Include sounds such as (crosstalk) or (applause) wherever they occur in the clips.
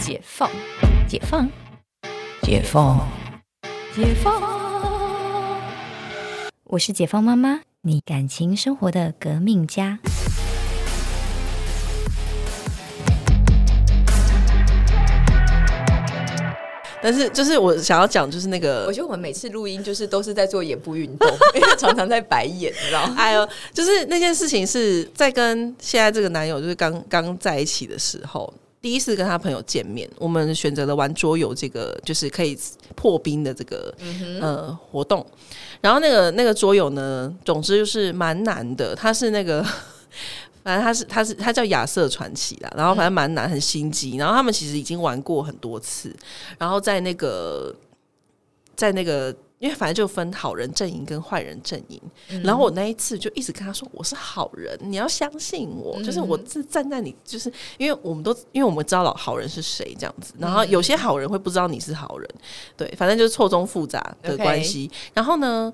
解放，解放，解放，解放。我是解放妈妈，你感情生活的革命家。但是，就是我想要讲，就是那个，我觉得我们每次录音就是都是在做眼部运动，(laughs) 因为常常在白眼，你知道吗？(laughs) 哎呦，就是那件事情是在跟现在这个男友就是刚刚在一起的时候，第一次跟他朋友见面，我们选择了玩桌游这个就是可以破冰的这个呃活动。然后那个那个桌游呢，总之就是蛮难的，它是那个。(laughs) 反正他是他是他叫亚瑟传奇啦，然后反正蛮难，很心机。然后他们其实已经玩过很多次，然后在那个在那个，因为反正就分好人阵营跟坏人阵营。然后我那一次就一直跟他说：“我是好人，你要相信我，就是我是站在你，就是因为我们都因为我们知道老好人是谁这样子。然后有些好人会不知道你是好人，对，反正就是错综复杂的关系。然后呢，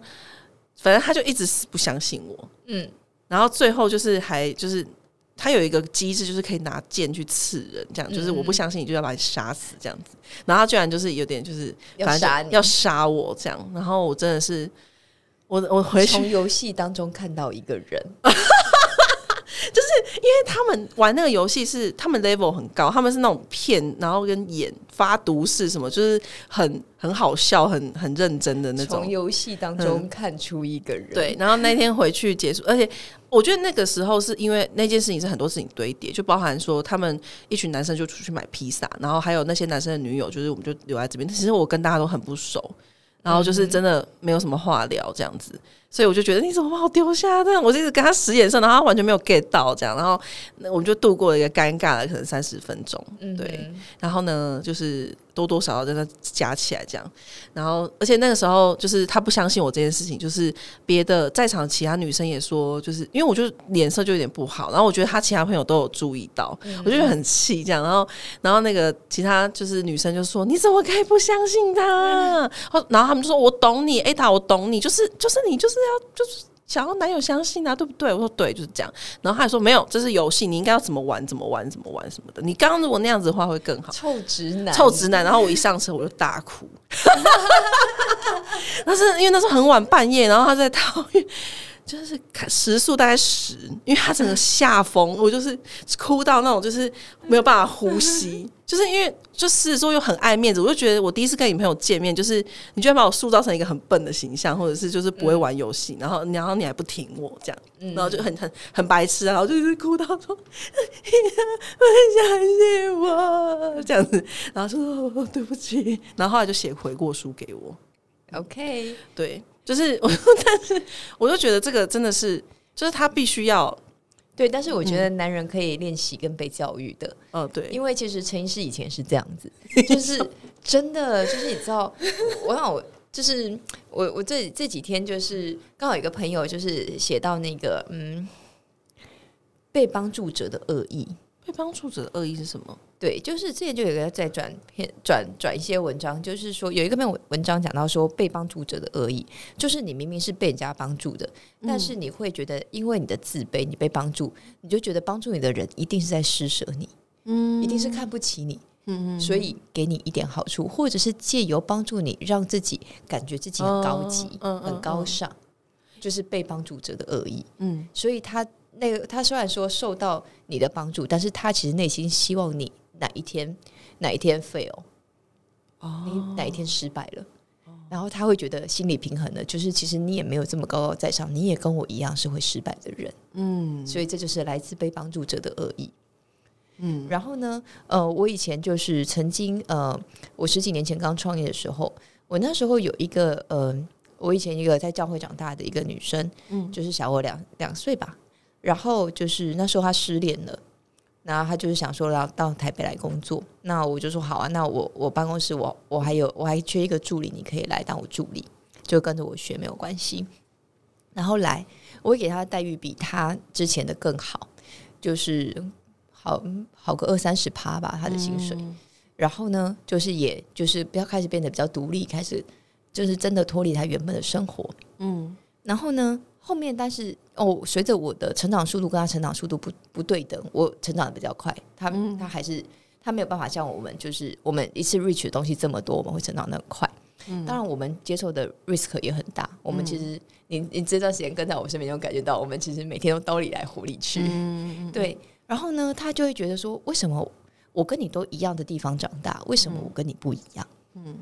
反正他就一直是不相信我，嗯。”然后最后就是还就是他有一个机制，就是可以拿剑去刺人，这样就是我不相信你就要把你杀死这样子。然后他居然就是有点就是反正要杀我这样。然后我真的是我我回去从游戏当中看到一个人。(laughs) 就是因为他们玩那个游戏是他们 level 很高，他们是那种骗，然后跟演发毒誓什么，就是很很好笑、很很认真的那种。从游戏当中看出一个人，对。然后那天回去结束，而且我觉得那个时候是因为那件事情是很多事情堆叠，就包含说他们一群男生就出去买披萨，然后还有那些男生的女友，就是我们就留在这边。其实我跟大家都很不熟，然后就是真的没有什么话聊这样子。所以我就觉得你怎么把我丢下？这样我就一直跟他使眼色，然后他完全没有 get 到这样，然后我们就度过了一个尴尬的可能三十分钟。对，然后呢，就是多多少少在那加起来这样，然后而且那个时候就是他不相信我这件事情，就是别的在场其他女生也说，就是因为我就脸色就有点不好，然后我觉得他其他朋友都有注意到，我就很气这样，然后然后那个其他就是女生就说你怎么可以不相信他？然后他们就说我懂你，艾塔，我懂你，就是就是你就是。要就是想要男友相信啊，对不对？我说对，就是这样。然后他还说没有，这是游戏，你应该要怎么玩，怎么玩，怎么玩什么的。你刚刚如果那样子的话会更好。臭直男，臭直男。然后我一上车我就大哭。(laughs) 那是因为那时候很晚半夜，然后他在讨厌。就是时速大概十，因为他整个下风，我就是哭到那种，就是没有办法呼吸。就是因为就是说又很爱面子，我就觉得我第一次跟女朋友见面，就是你居然把我塑造成一个很笨的形象，或者是就是不会玩游戏，然后然后你还不挺我这样，然后就很很很白痴啊，然后就是哭到说不相信我这样子，然后说对不起，然后后来就写悔过书给我。OK，对。就是我，(laughs) 但是 (laughs) 我就觉得这个真的是，就是他必须要对。但是我觉得男人可以练习跟被教育的，嗯，对。因为其实陈医师以前是这样子，就是 (laughs) 真的，就是你知道，我想我就是我我这这几天就是刚好有一个朋友就是写到那个嗯，被帮助者的恶意，被帮助者的恶意是什么？对，就是之前就有一个在转片转转一些文章，就是说有一个篇文章讲到说被帮助者的恶意，就是你明明是被人家帮助的，但是你会觉得因为你的自卑，你被帮助，你就觉得帮助你的人一定是在施舍你，嗯，一定是看不起你，嗯嗯，所以给你一点好处，或者是借由帮助你，让自己感觉自己很高级，很高尚，就是被帮助者的恶意，嗯，所以他那个他虽然说受到你的帮助，但是他其实内心希望你。哪一天，哪一天 fail，哦，你哪一天失败了，然后他会觉得心理平衡的，就是其实你也没有这么高高在上，你也跟我一样是会失败的人，嗯，所以这就是来自被帮助者的恶意，嗯，然后呢，呃，我以前就是曾经，呃，我十几年前刚创业的时候，我那时候有一个，呃，我以前一个在教会长大的一个女生，嗯，就是小我两两岁吧，然后就是那时候她失恋了。然后他就是想说要到台北来工作，那我就说好啊，那我我办公室我我还有我还缺一个助理，你可以来当我助理，就跟着我学没有关系。然后来，我会给他的待遇比他之前的更好，就是好好个二三十趴吧，他的薪水。然后呢，就是也就是不要开始变得比较独立，开始就是真的脱离他原本的生活。嗯，然后呢？后面，但是哦，随着我的成长速度跟他成长速度不不对等，我成长的比较快，他他还是他没有办法像我们，就是我们一次 reach 的东西这么多，我们会成长的很快。嗯当然，我们接受的 risk 也很大。我们其实，你你这段时间跟在我身边，就感觉到我们其实每天都兜里来火里去。嗯，对，然后呢，他就会觉得说，为什么我跟你都一样的地方长大，为什么我跟你不一样？嗯，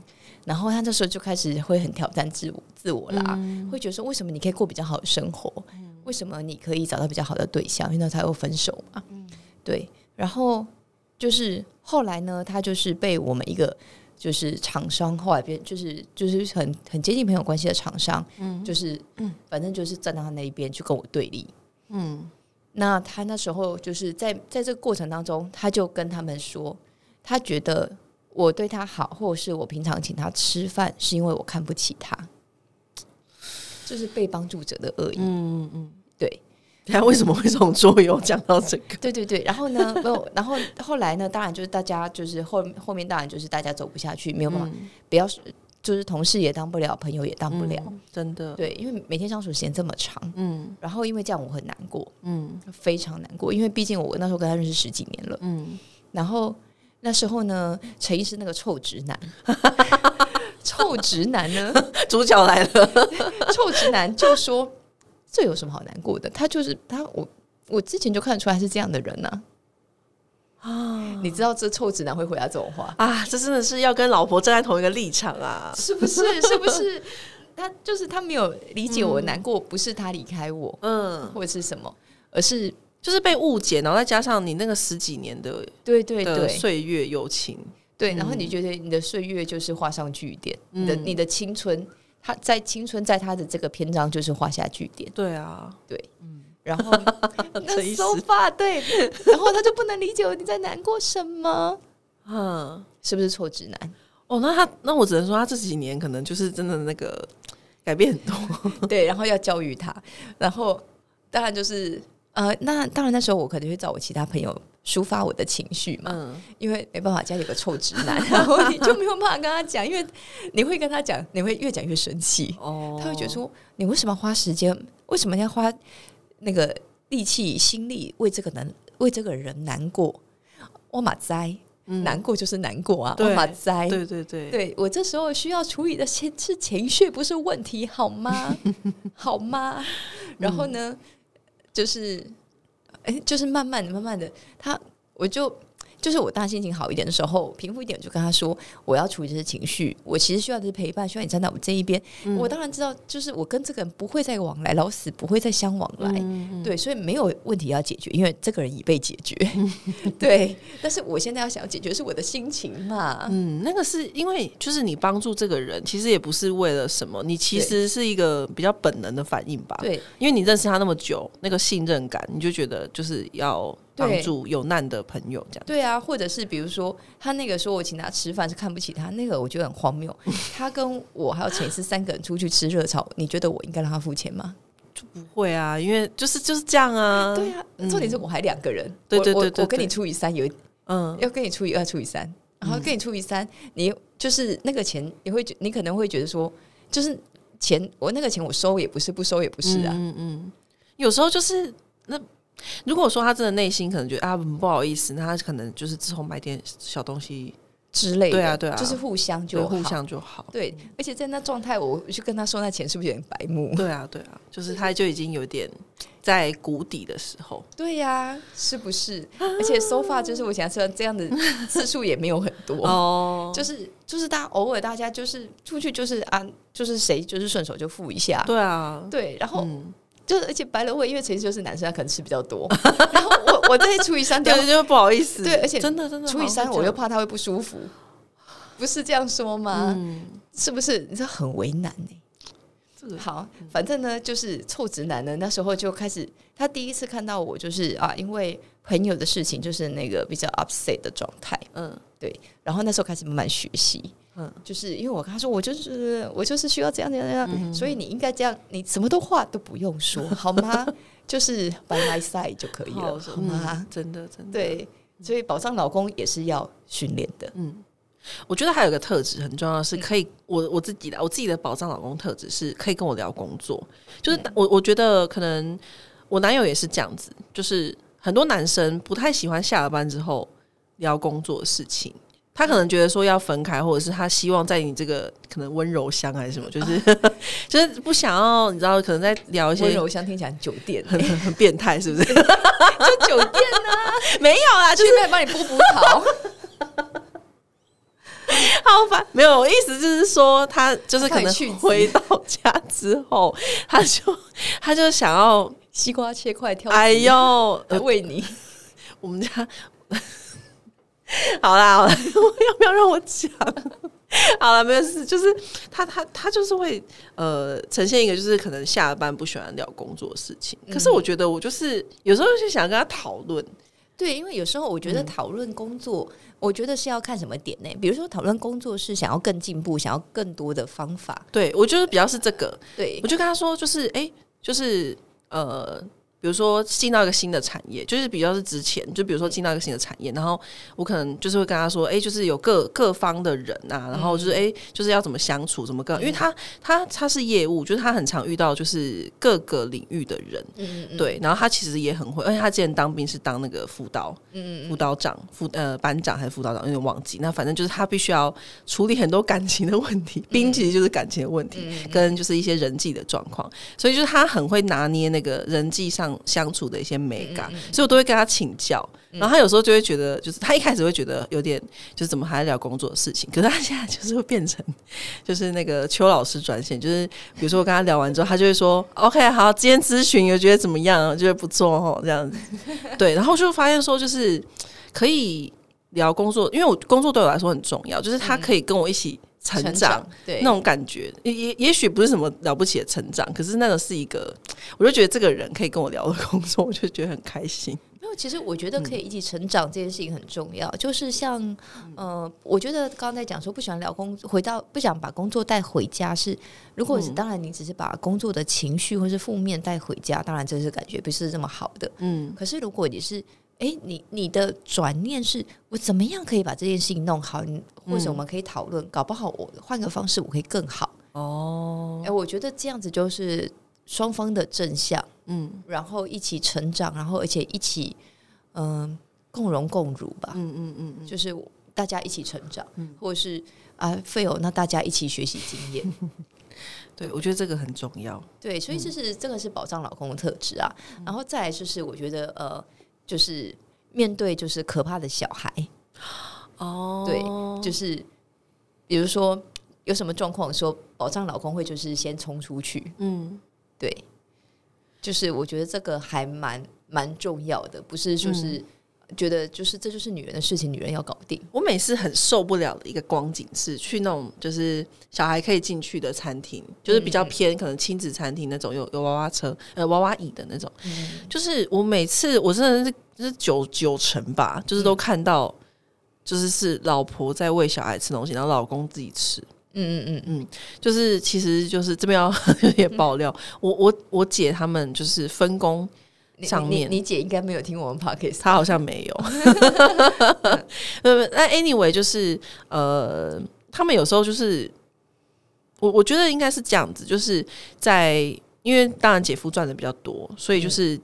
然后他那时候就开始会很挑战自我自我啦，会觉得说，为什么你可以过比较好的生活？为什么你可以找到比较好的对象？因为那才会分手嘛。对，然后就是后来呢，他就是被我们一个。就是厂商后来变，就是就是很很接近朋友关系的厂商，嗯，就是嗯，反正就是站到他那一边去跟我对立，嗯那他那时候就是在在这个过程当中，他就跟他们说，他觉得我对他好，或者是我平常请他吃饭，是因为我看不起他，就是被帮助者的恶意。嗯嗯，对。他为什么会从桌游讲到这个？对对对，然后呢，没有，然后后来呢，当然就是大家就是后后面当然就是大家走不下去，没有办法，不要就是同事也当不了，朋友也当不了。嗯真的，对，因为每天相处时间这么长，嗯。然后因为这样我很难过，嗯。非常难过，因为毕竟我那时候跟他认识十几年了。嗯，然后那时候呢，陈医师那个臭直男，(laughs) 臭直男呢，(laughs) 主角来了，(laughs) 臭直男就说这有什么好难过的？他就是他，我我之前就看得出来是这样的人呢、啊。你知道这臭直男会回答这种话，啊，这真的是要跟老婆站在同一个立场啊！是不是？是不是？他就是他没有理解我难过，不是他离开我嗯，或者是什么，而是就是被误解，然后再加上你那个十几年的对对对。岁月友情，对，然后你觉得你的岁月就是画上句点，你的你的青春，他在青春在他的这个篇章就是画下句点，对啊，对，嗯然后那 so far 对，然后他就不能理解你在难过什么，(laughs) 嗯，是不是臭直男？哦，那他那我只能说他这几年可能就是真的那个改变很多，(laughs) 对，然后要教育他，然后当然就是呃，那当然那时候我可能会找我其他朋友抒发我的情绪嘛，嗯因为没办法，家里有个臭直男，(laughs) 然后你就没有办法跟他讲，因为你会跟他讲，你会越讲越生气，哦他会觉得说，你为什么要花时间？为什么要花那个力气、心力为这个人为这个人难过？我马灾，难过就是难过啊，我马灾。对对对，对我这时候需要处理的是是情绪，不是问题，好吗？(laughs) 好吗？(laughs) 然后呢，就是，哎，就是慢慢的、慢慢的，他我就。就是我大心情好一点的时候，平复一点，我就跟他说，我要处理这些情绪，我其实需要的是陪伴，需要你站在我这一边。我当然知道，就是我跟这个人不会再往来，老死不会再相往来，对，所以没有问题要解决，因为这个人已被解决，(laughs) 对。但是我现在要想要解决是我的心情嘛，嗯，那个是因为就是你帮助这个人，其实也不是为了什么，你其实是一个比较本能的反应吧。，对因为你认识他那么久，那个信任感，你就觉得就是要帮助有难的朋友这样。对啊，或者是比如说他那个说我请他吃饭是看不起他，那个我觉得很荒谬。(laughs) 他跟我还有前一次三个人出去吃热炒，你觉得我应该让他付钱吗？就不会啊，因为就是就是这样啊。对啊，重点是我还两个人，对对我对对对我我跟你除以三有嗯，要跟你除以二除以三，然后跟你除以三，你就是那个钱，你会觉你可能会觉得说，就是钱我那个钱我收也不是，不收也不是啊，嗯嗯，有时候就是那。如果说他真的内心可能觉得啊很不好意思，那他可能就是之后买点小东西，之类的，对啊对啊。就是互相就就互好相就好。对，而且在那状态，我去跟他说那钱，是不是有点白目？(laughs) 对啊对啊，就是他就已经有点在谷底的时候。对呀、是不是？而且 so far 就是我想说这样的次数也没有很多，哦，就是就是大家偶尔大家就是出去就是啊，就是谁就是顺手就付一下，对啊，对，然后嗯，就是而且白萝卜因为其实就是男生他可能吃比较多，(laughs) 然后我我再除以三掉对，就不好意思。对而且真的真的除以三，我又怕他会不舒服，不是这样说吗？嗯，是不是？你知道很为难呢、这个好，反正呢，就是臭直男呢，那时候就开始，他第一次看到我，就是啊，因为朋友的事情，就是那个比较 upset 的状态，嗯。对然后那时候开始慢慢学习，嗯就是因为我跟他说，我就是我就是需要这样这样这样，所以你应该这样，你什么都话都不用说，好吗？(laughs) 就是 by my side 就可以了，好吗嗯？真的真的，对，所以保障老公也是要训练的，嗯。我觉得还有一个特质很重要，是可以我我自己的我自己的保障老公特质是可以跟我聊工作，就是我我觉得可能我男友也是这样子，就是很多男生不太喜欢下了班之后聊工作的事情。他可能觉得说要分开，或者是他希望在你这个可能温柔乡还是什么，就是 (laughs) 就是不想要，你知道，可能在聊一些温柔乡听起来很酒店，很很很变态，是不是？(laughs) 就酒店呢、(laughs) 没有啦，就是去那里帮你剥葡萄。好烦。没有，我意思就是说，他就是可能去回到家之后，他就他就想要，西瓜切块挑，哎呦，呃喂你，我们家好 (laughs) 啦好啦，(laughs) 要不要让我讲？(laughs) 好了，没有事，就是他他他就是会呃呈现一个就是可能下班不喜欢聊工作的事情，可是我觉得我就是有时候就想跟他讨论，对，因为有时候我觉得讨论工作，我觉得是要看什么点呢？比如说讨论工作是想要更进步，想要更多的方法，对我就是比较是这个，对。我就跟他说，就是哎、就是呃，比如说进到一个新的产业，就是比较是值钱，就比如说进到一个新的产业，然后我可能就是会跟他说，哎、就是有各各方的人啊，然后就是哎、就是要怎么相处，怎么跟，因为他他他是业务，就是他很常遇到就是各个领域的人，嗯嗯对，然后他其实也很会，而且他之前当兵是当那个辅导，嗯辅导长、辅呃班长还是辅导长，有点忘记。那反正就是他必须要处理很多感情的问题，兵其实就是感情的问题，跟就是一些人际的状况，所以就是他很会拿捏那个人际上相处的一些美感，所以我都会跟他请教。然后他有时候就会觉得，就是他一开始会觉得有点，就是怎么还在聊工作的事情，可是他现在就是会变成，就是那个邱老师专线，就是比如说我跟他聊完之后，他就会说，OK，好，今天咨询又觉得怎么样？我觉得不错哦，这样子。(laughs) 对，然后就发现说，就是可以聊工作，因为我工作对我来说很重要，就是他可以跟我一起成长。对那种感觉，也也也许不是什么了不起的成长，可是那个是一个，我就觉得这个人可以跟我聊的工作，我就觉得很开心。没有，其实我觉得可以一起成长这件事情很重要。就是像呃，我觉得刚刚在讲说不喜欢聊工，回到不想把工作带回家是，如果是、当然你只是把工作的情绪或是负面带回家，当然这是感觉不是这么好的。嗯，可是如果你是哎，你你的转念是我怎么样可以把这件事情弄好？你或者我们可以讨论，搞不好我换个方式我可以更好。哦，哎，我觉得这样子就是双方的正向。嗯。然后一起成长，然后而且一起嗯、共荣共辱吧，嗯嗯嗯嗯，就是大家一起成长，或者是啊 fail，那大家一起学习经验，(laughs) 对，我觉得这个很重要。对，所以这是、这个是保障老公的特质啊。然后再来就是我觉得呃，就是面对就是可怕的小孩，哦。对就是比如说有什么状况，说保障老公会就是先冲出去，嗯对，就是我觉得这个还蛮蛮重要的，不是就是觉得就是这就是女人的事情，女人要搞定。我每次很受不了的一个光景是去那种就是小孩可以进去的餐厅，就是比较偏可能亲子餐厅那种有有娃娃车呃娃娃椅的那种。就是我每次我真的是就是九九成吧，就是都看到就是是老婆在喂小孩吃东西，然后老公自己吃。嗯嗯嗯嗯，就是其实就是这边要 (laughs) 有点爆料，我我我姐他们就是分工上面你你姐应该没有听我们 podcast，她好像没有。呃，(laughs) 那 anyway 就是呃，他们有时候就是我我觉得应该是这样子，就是在因为当然姐夫赚的比较多，所以就是。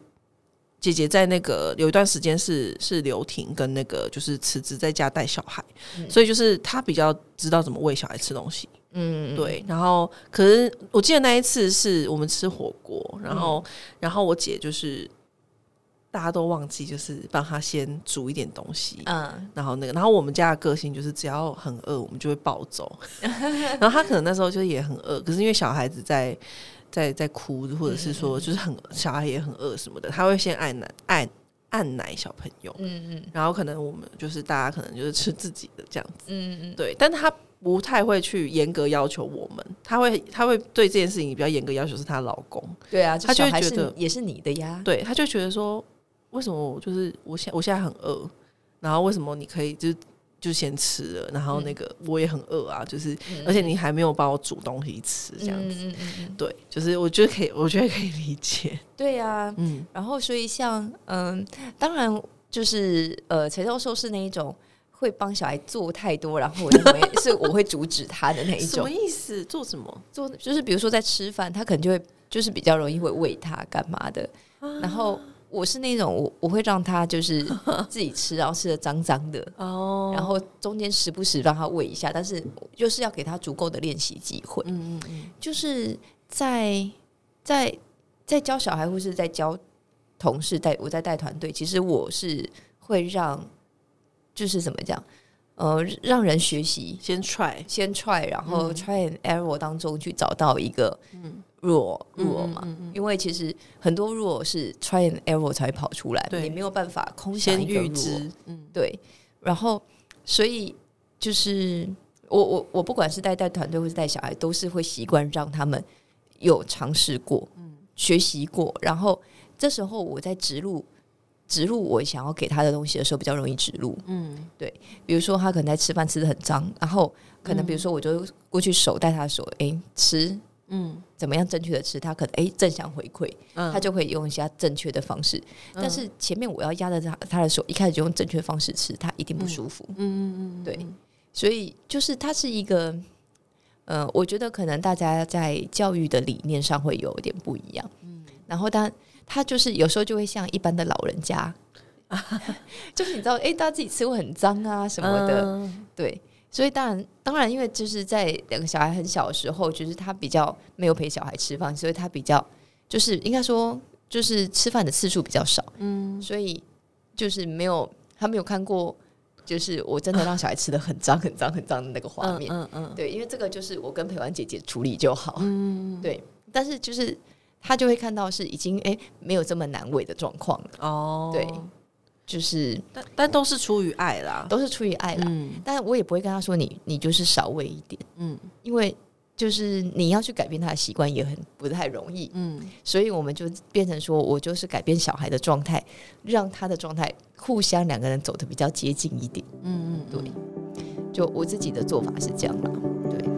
姐姐在那个有一段时间是是留停跟那个就是辞职在家带小孩，所以就是她比较知道怎么喂小孩吃东西。嗯，对，然后可是我记得那一次是我们吃火锅，然后、然后我姐就是大家都忘记，就是帮他先煮一点东西，嗯。然后那个，然后我们家的个性就是只要很饿，我们就会暴走。(laughs) 然后他可能那时候就也很饿，可是因为小孩子在在在哭，或者是说就是很小孩也很饿什么的，他会先按奶按按奶小朋友，嗯嗯。然后可能我们就是大家可能就是吃自己的这样子。嗯嗯，对，但他不太会去严格要求我们，他会他会对这件事情比较严格要求是她老公，对啊，他就觉得也是你的呀，对，他就觉得说，为什么我就是我现我现在很饿，然后为什么你可以就就先吃了，然后那个我也很饿啊，就是、而且你还没有帮我煮东西吃这样子，对，就是我觉得可以，我觉得可以理解，对呀，嗯然后所以像嗯，当然就是呃，陈教授是那一种。会帮小孩做太多，然后我认为是我会阻止他的那一种什么。意思？做什么？做就是比如说在吃饭，他可能就会就是比较容易会喂他干嘛的，然后我是那种我我会让他就是 (laughs) 自己吃，然后吃的脏脏的，哦。然后中间时不时让他喂一下，但是就是要给他足够的练习机会。嗯嗯嗯，就是在在在教小孩或是在教同事带我在带团队，其实我是会让就是怎么讲，呃，让人学习，先 try，先 try，然后嗯。try and error 当中去找到一个弱弱嘛。嗯嗯。因为其实很多弱是 try and error 才跑出来，对。你没有办法空想一个弱。预知，嗯。对，然后所以就是我我我不管是带带团队或是带小孩，都是会习惯让他们有尝试过，嗯。学习过，然后这时候我在植入植入我想要给他的东西的时候，比较容易植入。嗯。对比如说他可能在吃饭吃的很脏，然后可能比如说我就过去手带他的手，诶，吃嗯。怎么样正确的吃，他可能诶正向回馈，嗯。他就会用一下正确的方式。但是前面我要压着他他的手，一开始就用正确方式吃，他一定不舒服。嗯。嗯嗯，对，所以就是它是一个，呃，我觉得可能大家在教育的理念上会有点不一样。嗯，然后但他就是有时候就会像一般的老人家，(laughs) 就是你知道，哎、大家自己吃会很脏啊什么的，嗯。对。所以当然，当然，因为就是在两个小孩很小的时候，就是他比较没有陪小孩吃饭，所以他比较就是应该说，就是吃饭的次数比较少，嗯。所以就是没有他没有看过，就是我真的让小孩吃的很脏、很脏、很脏的那个画面。嗯嗯对，因为这个就是我跟陪玩姐姐处理就好。嗯，对，但是就是他就会看到是已经哎、没有这么难为的状况了，哦，对就是但但都是出于爱啦，都是出于爱啦。嗯。但我也不会跟他说你你就是少喂一点，嗯。因为就是你要去改变他的习惯也很不太容易，嗯。所以我们就变成说我就是改变小孩的状态，让他的状态互相两个人走的比较接近一点。嗯嗯，对，就我自己的做法是这样啦。对，